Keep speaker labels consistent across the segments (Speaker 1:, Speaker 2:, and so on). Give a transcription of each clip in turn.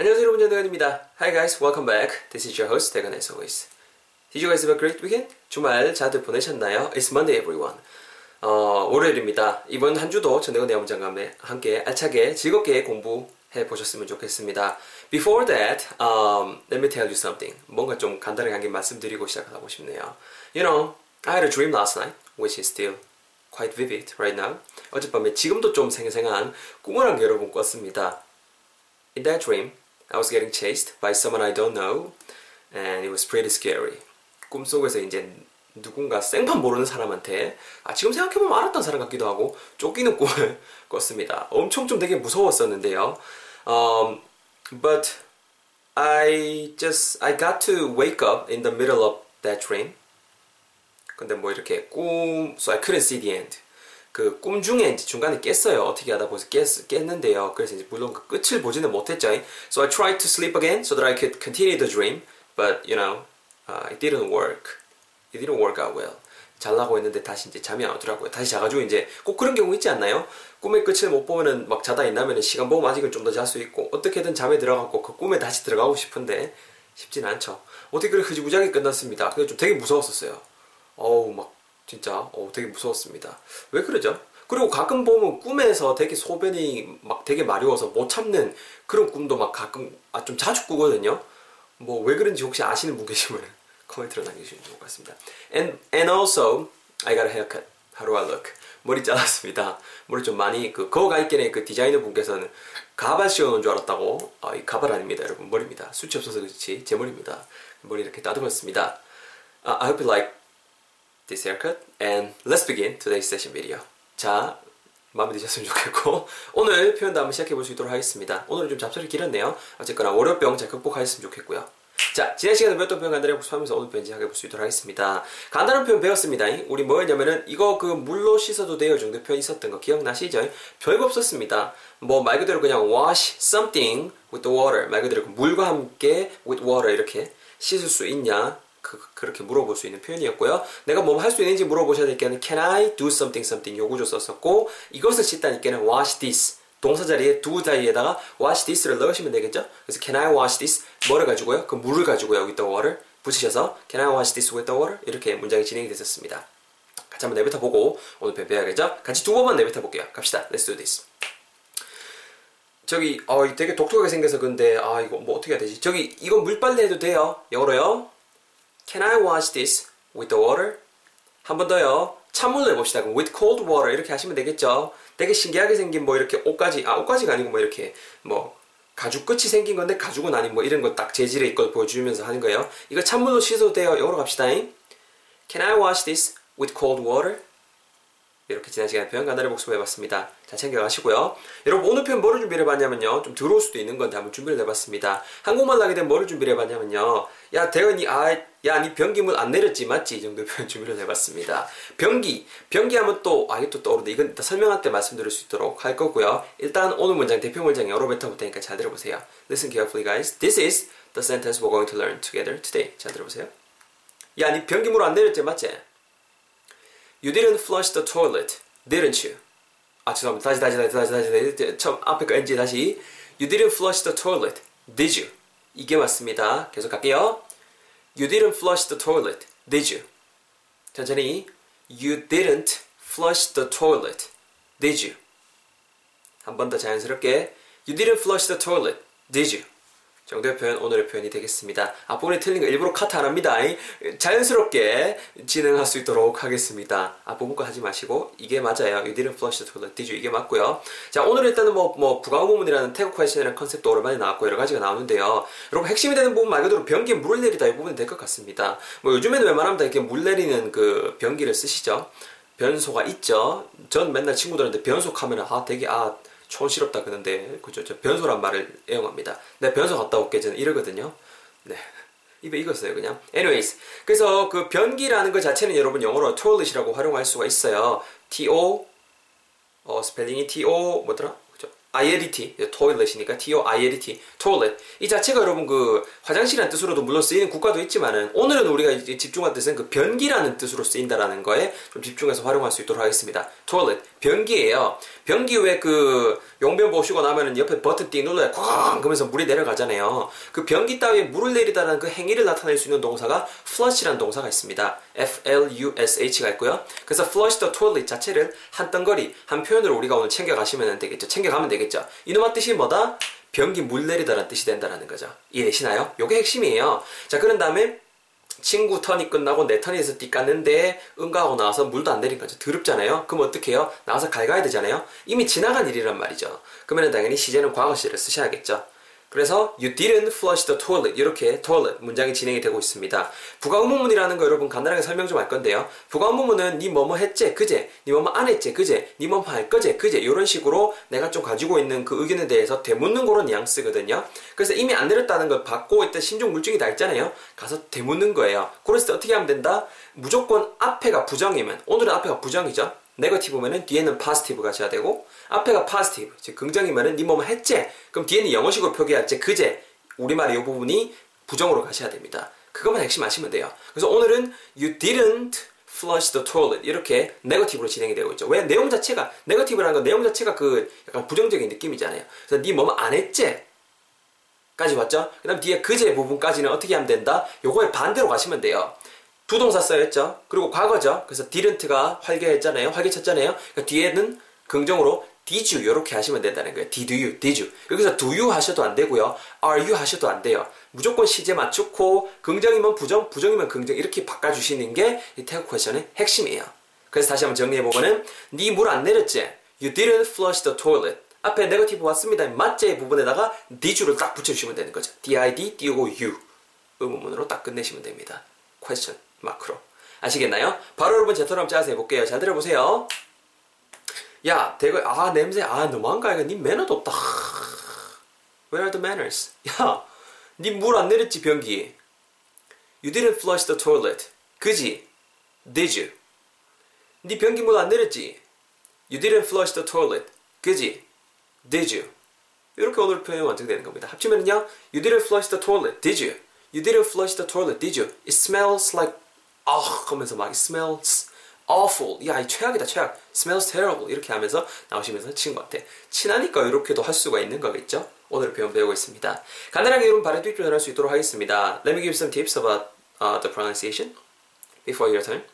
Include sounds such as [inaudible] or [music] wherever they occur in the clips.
Speaker 1: 안녕하세요 여러분 전대건입니다. Hi guys, welcome back. This is your host 대건 as always. Did you guys have a great weekend? 주말 잘들 보내셨나요? It's Monday everyone. 어, 월요일입니다. 이번 한 주도 전대건 내용장과 함께 알차게 즐겁게 공부해 보셨으면 좋겠습니다. Before that, um, let me tell you something. 뭔가 좀 간단하게 말씀드리고 시작하고 싶네요. You know, I had a dream last night, which is still quite vivid right now. 어젯밤에 지금도 좀 생생한 꿈을 한개 여러분 꿨습니다. In that dream, I was getting chased by someone I don't know, and it was pretty scary. 꿈속에서 이제 누군가 생판 모르는 사람한테 아 지금 생각해보면 알았던 사람 같기도 하고 쫓기는 꿈을 꿨습니다. 엄청 좀 되게 무서웠었는데요. Um, but I just I got to wake up in the middle of that dream. 근데 뭐 이렇게 꿈, so I couldn't see the end. 그 꿈 중에 이제 중간에 깼어요. 어떻게 하다 보서 깼, 깼는데요. 그래서 이제 물론 그 끝을 보지는 못했죠. So I tried to sleep again so that I could continue the dream. But you know, uh, it didn't work. It didn't work out well. 잘라고 했는데 다시 이제 잠이 안 오더라고요. 다시 자가지고 이제 꼭 그런 경우 있지 않나요? 꿈의 끝을 못 보면은 막 자다 있나면은 시간 보면 아직은 좀 더 잘 수 있고 어떻게든 잠에 들어가고 그 꿈에 다시 들어가고 싶은데 쉽진 않죠. 어떻게 그렇게 흐지부지하게 끝났습니다. 그게 좀 되게 무서웠었어요. 어우 막 진짜 어 되게 무서웠습니다. 왜 그러죠? 그리고 가끔 보면 꿈에서 되게 소변이 막 되게 마려워서 못 참는 그런 꿈도 막 가끔 아 좀 자주 꾸거든요. 뭐 왜 그런지 혹시 아시는 분 계시면 [laughs] 코멘트로 남겨주시면 좋을 것 같습니다. And and also I got a haircut. How do I look? 머리 잘랐습니다. 머리 좀 많이 그 거가 있겠네 그 디자이너 분께서는 가발 씌워놓은 줄 알았다고 아, 이 가발 아닙니다 여러분 머리입니다. 수치 없어서 그렇지 제 머리입니다. 머리 이렇게 따듬었습니다. Uh, I hope you like this haircut and let's begin today's session video. 자, 마음에 드셨으면 좋겠고 오늘 표현도 한번 시작해 볼 수 있도록 하겠습니다. 오늘은 좀 잡설이 길었네요. 어쨌거나 월요병 잘 극복하셨으면 좋겠고요. 자, 지난 시간에 배웠던 표현 간단히 복습하면서 오늘 표현 시작해 볼 수 있도록 하겠습니다. 간단한 표현 배웠습니다. 우리 뭐였냐면은 이거 그 물로 씻어도 돼요 정도 표현 있었던 거 기억나시죠? 별거 없었습니다. 뭐 말 그대로 그냥 wash something with the water 말 그대로 그 물과 함께 with water 이렇게 씻을 수 있냐 그, 그렇게 물어볼 수 있는 표현이었고요. 내가 뭐 할 수 있는지 물어보셔야 될 때는 can I do something something 요구조 썼었고 이것을 씻다니까는 wash this 동사 자리에 두 자리에다가 wash this를 넣으시면 되겠죠. 그래서 can I wash this 뭐를 가지고요? 그 물을 with the water 붙이셔서 can I wash this with water 이렇게 문장이 진행이 됐었습니다. 같이 한번 내뱉어 보고 오늘 배워야겠죠? 같이 두 번만 내뱉어 볼게요. 갑시다. Let's do this. 저기 어 되게 독특하게 생겨서 근데 아 이거 뭐 어떻게 해야 되지? 저기 이거 물빨래 해도 돼요. 영어로요. Can I wash this with the water? 한 번 더요. 찬물로 해봅시다. with cold water 이렇게 하시면 되겠죠. 되게 신기하게 생긴 뭐 이렇게 옷가지, 아 옷가지가 아니고 뭐 이렇게 뭐 가죽 끝이 생긴 건데 가죽은 아닌 뭐 이런 거 딱 재질의 있걸 보여주면서 하는 거예요. 이거 찬물로 씻어도 돼요. 영어로 갑시다. Can I wash this with cold water? 이렇게 지난 시간에 표현 간단히 복습해봤습니다. 잘 챙겨가시고요. 여러분 오늘 표현 뭐를 준비를 해봤냐면요. 좀 들어올 수도 있는 건데 한번 준비를 해봤습니다. 한국말 나게 된 뭐를 준비를 해봤냐면요. 야 대현이 아 야 니 변기물 안 내렸지 맞지? 이 정도 [laughs] 표현 준비를 해봤습니다. 변기 변기 하면 또 아 이게 또 떠오르는데 이건 이따 설명할 때 말씀드릴 수 있도록 할 거고요. 일단 오늘 문장 대표 문장 여러 뱉어볼 테니까 잘 들어보세요. Listen carefully guys. This is the sentence we're going to learn together today. 잘 들어보세요. 야 니 변기물 안 내렸지 맞지? You didn't flush the toilet, didn't you? 아 죄송합니다. 다시 다시 다시 다시 다시 다시 처음 앞에 거 NG 다시 You didn't flush the toilet, did you? 이게 맞습니다. 계속 갈게요. You didn't flush the toilet, did you? 천천히 You didn't flush the toilet, did you? 한 번 더 자연스럽게 You didn't flush the toilet, did you? 정도의 표현 오늘의 표현이 되겠습니다. 앞부분이 틀린 거 일부러 카트 안 합니다. 자연스럽게 진행할 수 있도록 하겠습니다. 앞부분 거 하지 마시고 이게 맞아요. You didn't flush the toilet, did you? 이게 맞고요. 자 오늘 일단은 뭐, 뭐 부가구문이라는 태국 퀘션이라는 컨셉도 오랜만에 나왔고 여러 가지가 나오는데요. 여러분 핵심이 되는 부분 말 그대로 변기에 물을 내리다 이 부분이 될 것 같습니다. 뭐 요즘에는 웬만하면 다 이렇게 물 내리는 그 변기를 쓰시죠. 변소가 있죠. 전 맨날 친구들한테 변속하면 아 되게 아 촌스럽다 그러는데 그죠? 저 변소란 말을 애용합니다. 내 변소 갔다 올게 저는 이러거든요. 네. 입에 익었어요 그냥. anyways 그래서 그 변기라는 것 자체는 여러분 영어로 toilet이라고 활용할 수가 있어요. to 어 스펠링이 to 뭐더라? ILET, toilet이니까 T-O-I-L-E-T, toilet. 이 자체가 여러분 그 화장실이라는 뜻으로도 물론 쓰이는 국가도 있지만은 오늘은 우리가 집중한 뜻은 그 변기라는 뜻으로 쓰인다라는 거에 좀 집중해서 활용할 수 있도록 하겠습니다. toilet, 변기예요. 변기 왜 그 용변 보시고 나면은 옆에 버튼 띵 눌러야 쾅 그러면서 물이 내려가잖아요. 그 변기 따위에 물을 내리다라는 그 행위를 나타낼 수 있는 동사가 flush라는 동사가 있습니다. F-L-U-S-H가 있고요. 그래서 flush the toilet 자체를 한 덩거리, 한 표현으로 우리가 오늘 챙겨가시면 되겠죠. 챙겨가면 되겠죠. 이놈의 뜻이 뭐다? 변기 물 내리다라는 뜻이 된다라는 거죠. 이해되시나요? 요게 핵심이에요. 자, 그런 다음에 친구 턴이 끝나고 내 턴에서 띠 깠는데 응가하고 나와서 물도 안 내린 거죠. 더럽잖아요. 그럼 어떻게 해요? 나와서 갈가야 되잖아요. 이미 지나간 일이란 말이죠. 그러면 당연히 시제는 과거 시를 쓰셔야겠죠. 그래서 you didn't flush the toilet 이렇게 toilet 문장이 진행이 되고 있습니다. 부가의문문이라는 거 여러분 간단하게 설명 좀 할 건데요. 부가의문문은 니 뭐뭐 했지 그제 니 뭐뭐 안 했지 그제 니 뭐뭐 할 거제 그제 이런 식으로 내가 좀 가지고 있는 그 의견에 대해서 되묻는 그런 뉘앙스거든요. 그래서 이미 안 내렸다는 걸 받고 있던 신종 물증이 다 있잖아요. 가서 되묻는 거예요. 그랬을 때 어떻게 하면 된다? 무조건 앞에가 부정이면 오늘은 앞에가 부정이죠. 네거티브면은 뒤에는 파스티브가 돼야 되고 앞에가 파스티브 즉 긍정이면은 니 뭐뭐 했지 그럼 뒤에는 영어식으로 표기할지 그제 우리말의 이 부분이 부정으로 가셔야 됩니다. 그것만 핵심 아시면 돼요. 그래서 오늘은 you didn't flush the toilet. 이렇게 네거티브로 진행이 되고 있죠. 왜? 내용 자체가 네거티브라는 건 내용 자체가 그 약간 부정적인 느낌이잖아요. 그래서 니 뭐뭐 안 했지 까지 왔죠? 그 다음 뒤에 그제 부분까지는 어떻게 하면 된다? 요거에 반대로 가시면 돼요 do 동사 썼죠. 그리고 과거죠. 그래서 didn't가 활개했잖아요. 활개쳤잖아요. 그러니까 뒤에는 긍정으로 did you 이렇게 하시면 된다는 거예요. did you, did you. 여기서 do you 하셔도 안 되고요. are you 하셔도 안 돼요. 무조건 시제 맞추고 긍정이면 부정, 부정이면 긍정 이렇게 바꿔주시는 게 이 tag question의 핵심이에요. 그래서 다시 한번 정리해보면은 니 물 안 내렸지? You didn't flush the toilet. 앞에 negative 왔습니다. 맞제 부분에다가 did you를 딱 붙여주시면 되는 거죠. did 띄우고 you 의문문으로 딱 끝내시면 됩니다. question. mark로. 아시겠나요? 바로 여러분 제처럼 짜서 해볼게요. 잘 들어보세요. 야, 대거, 아, 냄새, 아, 너무한가? 이거 니 매너도 없다. Where are the manners? 야, 니 물 안 내렸지, 변기. You didn't flush the toilet. 그지? Did you? 니 변기 물 안 내렸지? You didn't flush the toilet. 그지? Did you? 이렇게 오늘 표현이 완성되는 겁니다. 합치면은요, You didn't flush the toilet. Did you? You didn't flush the toilet, did you? It smells like 아 하면서 막 smells awful. 야, 이 최악이다, 최악. smells terrible. 이렇게 하면서 나오시면서 친구 같아. 친하니까 이렇게도 할 수가 있는 거겠죠? 오늘 배움 배우고 있습니다. 간단하게 여러분 발음 뒷표현 할수 있도록 하겠습니다. Let me give some tips about uh, the pronunciation before your turn.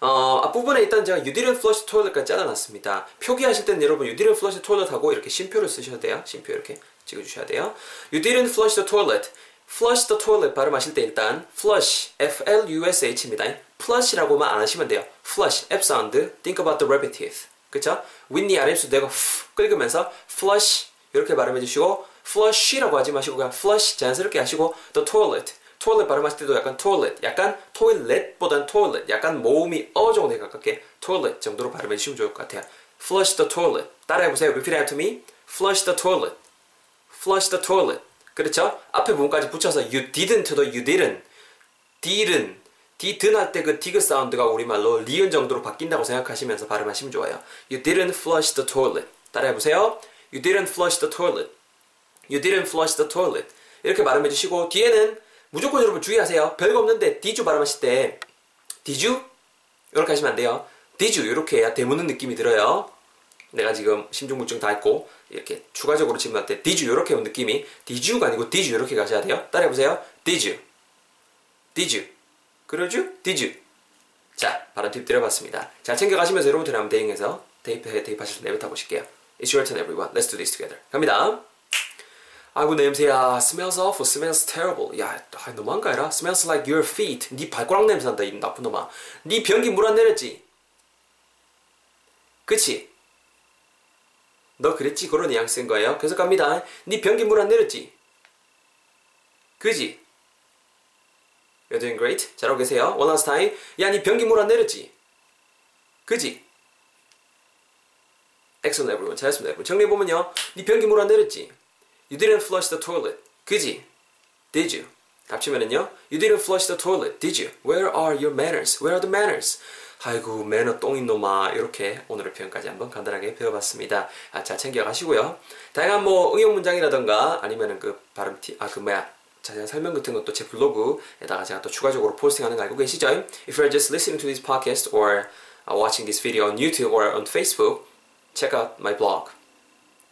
Speaker 1: 어, 앞부분에 일단 제가 you didn't flush the toilet까지 짜아놨습니다. 표기하실 때는 여러분 you didn't flush the toilet 하고 이렇게 심표를 쓰셔야 돼요. 심표 이렇게 찍어주셔야 돼요. You didn't flush the toilet. Flush the toilet 발음하실 때 일단 flush, F-L-U-S-H입니다. flush라고만 안 하시면 돼요. flush, F 사운드, think about the rabbit teeth. 그쵸? 윗니 아랫수 내고 긁으면서 flush 이렇게 발음해 주시고 flush라고 하지 마시고 그냥 flush 자연스럽게 하시고 the toilet toilet 발음하실 때도 약간 toilet 약간 toilet보단 toilet 약간 모음이 어 정도에 가깝게 toilet 정도로 발음해 주시면 좋을 것 같아요. flush the toilet 따라해 보세요. repeat out to me. flush the toilet. flush the toilet. 그렇죠? 앞에 부분까지 붙여서 you didn't도 you didn't, didn't, didn't 할 때 그 디귿 사운드가 우리말로 리은 정도로 바뀐다고 생각하시면서 발음하시면 좋아요. You didn't flush the toilet. 따라해보세요. You didn't flush the toilet. You didn't flush the toilet. 이렇게 발음해 주시고 뒤에는 무조건 여러분 주의하세요. 별거 없는데 did you 발음하실 때 did you? 이렇게 하시면 안 돼요. did you 이렇게 해야 대묻는 느낌이 들어요. 내가 지금 심중물증 다 했고 이렇게 추가적으로 질문할 때 did you 이렇게 온 느낌이 did you가 아니고 did you 이렇게 가셔야 돼요. 따라해 보세요. did you, did you, 그러죠? did you. 자, 발음 팁 드려봤습니다. 잘 챙겨가시면서 여러분들 한번 대응해서 대입, 대입하셔서 내뱉어 보실게요. It's your turn everyone. Let's do this together. 갑니다. 아이고 냄새야. Smells awful. Smells terrible. 야, 아, 너무한가 해라. Smells like your feet. 네 발가락 냄새 난다. 이 나쁜 놈아. 네 변기 물 안 내렸지? 그치? 너 그랬지? 그런 뉘앙스인 거예요. 계속 갑니다. 네 변기 물 안 내렸지? 그지? You're doing great. 잘하고 계세요. One last time. 야, 네 변기 물 안 내렸지? 그지? Excellent everyone. 잘했습니다. 여러분. 정리해보면요. 네 변기 물 안 내렸지? You didn't flush the toilet. 그지? Did you? 합치면은요. You didn't flush the toilet. Did you? Where are your manners? Where are the manners? 아이고 매너 똥인 놈아 이렇게 오늘의 표현까지 한번 간단하게 배워봤습니다. 아, 잘 챙겨가시고요. 다양한 뭐 응용 문장이라던가 아니면은 그 발음 티, 아그 뭐야 자세한 설명 같은 것도 제 블로그에다가 제가 또 추가적으로 포스팅하는 거 알고 계시죠? If you're just listening to this podcast or uh, watching this video on YouTube or on Facebook, check out my blog.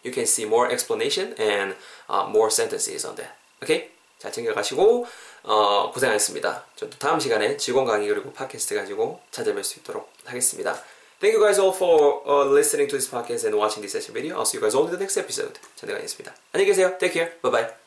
Speaker 1: You can see more explanation and uh, more sentences on that. Okay? 잘 챙겨가시고 어, 고생하셨습니다. 저도 다음 시간에 직원 강의 그리고 팟캐스트 가지고 찾아뵐 수 있도록 하겠습니다. Thank you guys all for uh, listening to this podcast and watching this session video. I'll see you guys all in the next episode. 전대관이었습니다. 안녕히 계세요. Take care. Bye bye.